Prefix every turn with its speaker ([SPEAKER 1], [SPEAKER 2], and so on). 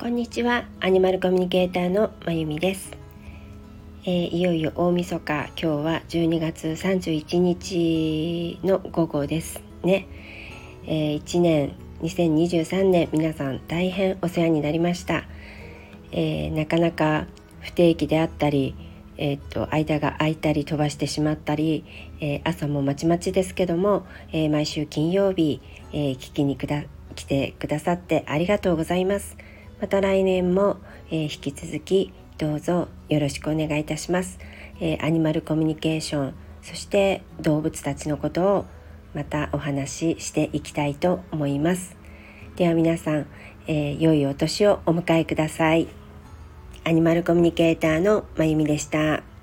[SPEAKER 1] こんにちは。アニマルコミュニケーターのまゆみです、えー、いよいよ大晦日。今日は12月31日の午後ですね、えー、1年2023年皆さん大変お世話になりました、えー、なかなか不定期であったりえー、っと間が空いたり飛ばしてしまったり、えー、朝もまちまちですけども、えー、毎週金曜日、え聞きにくだ来てくださってありがとうございます。また来年も、えー、引き続きどうぞよろしくお願いいたします、えー、アニマルコミュニケーションそして動物たちのことをまたお話ししていきたいと思います。では皆さん、えー、良いお年をお迎えください。アニマルコミュニケーターのまゆみでした。